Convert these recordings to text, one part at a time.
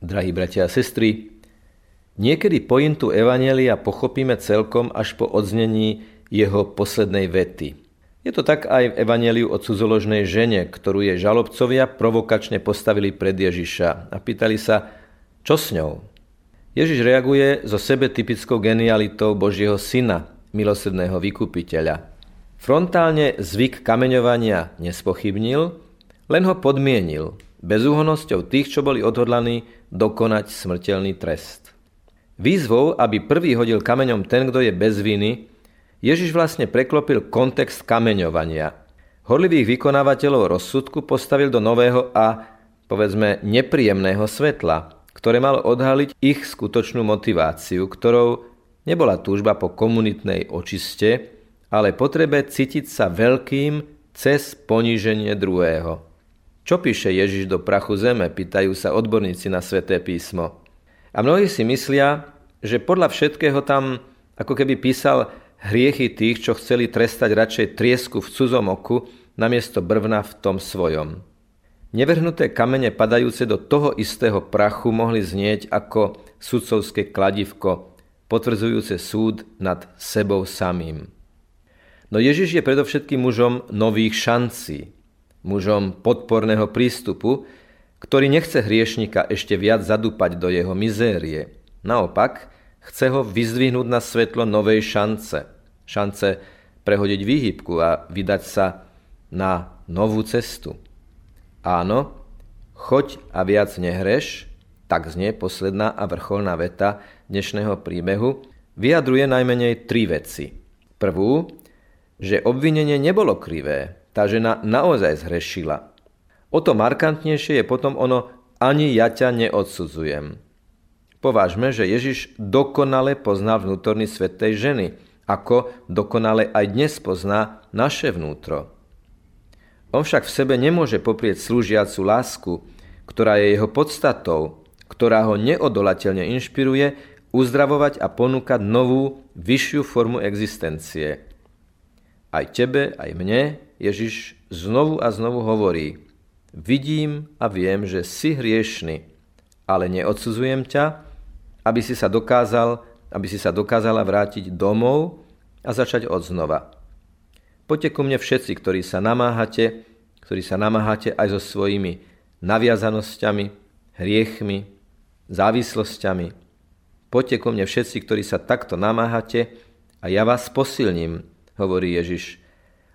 Drahí bratia a sestry, niekedy pointu Evanelia pochopíme celkom až po odznení jeho poslednej vety. Je to tak aj v Evaneliu o cudzoložnej žene, ktorú je žalobcovia provokačne postavili pred Ježiša a pýtali sa, čo s ňou? Ježiš reaguje so sebe typickou genialitou Božieho syna, milosrdného vykupiteľa. Frontálne zvyk kameňovania nespochybnil, len ho podmienil bezúhonosťou tých, čo boli odhodlaní dokonať smrteľný trest. Výzvou, aby prvý hodil kameňom ten, kto je bez viny, Ježiš vlastne preklopil kontext kameňovania. Horlivých vykonávateľov rozsudku postavil do nového a, povedzme, nepríjemného svetla, ktoré malo odhaliť ich skutočnú motiváciu, ktorou nebola túžba po komunitnej očiste, ale potrebe cítiť sa veľkým cez poníženie druhého. Čo píše Ježiš do prachu zeme, pýtajú sa odborníci na sveté písmo. A mnohí si myslia, že podľa všetkého tam ako keby písal hriechy tých, čo chceli trestať radšej triesku v cudzom oku, namiesto brvna v tom svojom. Nevrhnuté kamene padajúce do toho istého prachu mohli znieť ako sudcovské kladivko, potvrdzujúce súd nad sebou samým. No Ježiš je predovšetkým mužom nových šancí, mužom podporného prístupu, ktorý nechce hriešnika ešte viac zadúpať do jeho mizérie. Naopak, chce ho vyzdvihnúť na svetlo novej šance. Šance prehodiť výhybku a vydať sa na novú cestu. Áno, choď a viac nehreš, tak znie posledná a vrcholná veta dnešného príbehu, vyjadruje najmenej tri veci. Prvú, že obvinenie nebolo krivé, tá žena naozaj zhrešila. O to markantnejšie je potom ono ani ja ťa neodsudzujem. Povážme, že Ježiš dokonale poznal vnútorný svet tej ženy, ako dokonale aj dnes pozná naše vnútro. On však v sebe nemôže poprieť slúžiacu lásku, ktorá je jeho podstatou, ktorá ho neodolateľne inšpiruje uzdravovať a ponúkať novú, vyššiu formu existencie. Aj tebe, aj mne Ježiš znovu a znovu hovorí, vidím a viem, že si hriešný, ale neodsudzujem ťa, aby si sa dokázal, aby si sa dokázala vrátiť domov a začať od znova. Poďte ku mne všetci, ktorí sa namáhate, ktorí sa namáhate aj so svojimi naviazanosťami, hriechmi, závislosťami. Poďte ku mne všetci, ktorí sa takto namáhate a ja vás posilním, hovorí Ježiš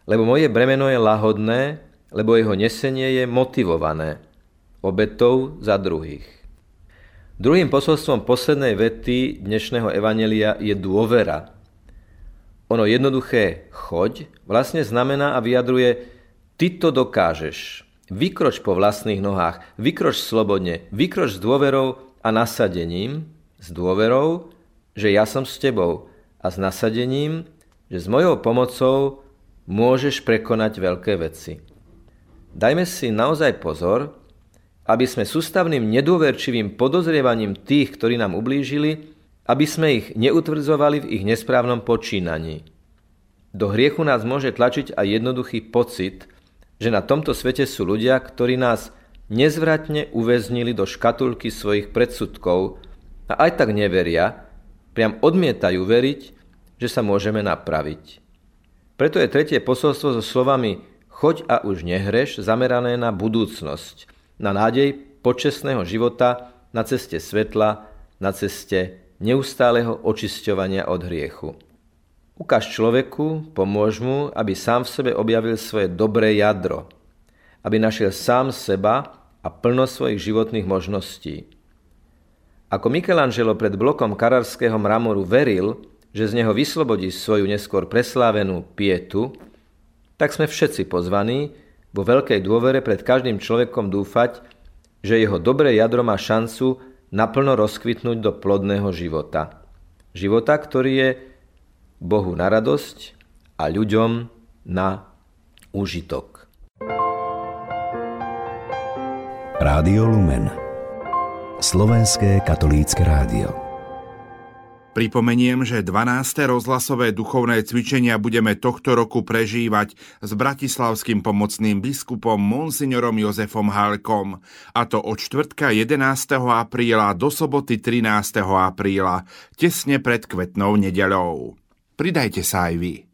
lebo moje bremeno je lahodné, lebo jeho nesenie je motivované obetou za druhých. Druhým posolstvom poslednej vety dnešného evanelia je dôvera. Ono jednoduché choď vlastne znamená a vyjadruje ty to dokážeš. Vykroč po vlastných nohách, vykroč slobodne, vykroč s dôverou a nasadením, s dôverou, že ja som s tebou a s nasadením, že s mojou pomocou môžeš prekonať veľké veci. Dajme si naozaj pozor, aby sme sústavným nedôverčivým podozrievaním tých, ktorí nám ublížili, aby sme ich neutvrdzovali v ich nesprávnom počínaní. Do hriechu nás môže tlačiť aj jednoduchý pocit, že na tomto svete sú ľudia, ktorí nás nezvratne uväznili do škatulky svojich predsudkov a aj tak neveria, priam odmietajú veriť, že sa môžeme napraviť. Preto je tretie posolstvo so slovami choď a už nehreš zamerané na budúcnosť, na nádej počestného života na ceste svetla, na ceste neustáleho očisťovania od hriechu. Ukáž človeku, pomôž mu, aby sám v sebe objavil svoje dobré jadro, aby našiel sám seba a plno svojich životných možností. Ako Michelangelo pred blokom kararského mramoru veril, že z neho vyslobodí svoju neskôr preslávenú pietu, tak sme všetci pozvaní vo veľkej dôvere pred každým človekom dúfať, že jeho dobré jadro má šancu naplno rozkvitnúť do plodného života. Života, ktorý je Bohu na radosť a ľuďom na úžitok. Rádio Lumen Slovenské katolícke rádio Pripomeniem, že 12. rozhlasové duchovné cvičenia budeme tohto roku prežívať s bratislavským pomocným biskupom Monsignorom Jozefom Halkom, a to od čtvrtka 11. apríla do soboty 13. apríla, tesne pred kvetnou nedeľou. Pridajte sa aj vy.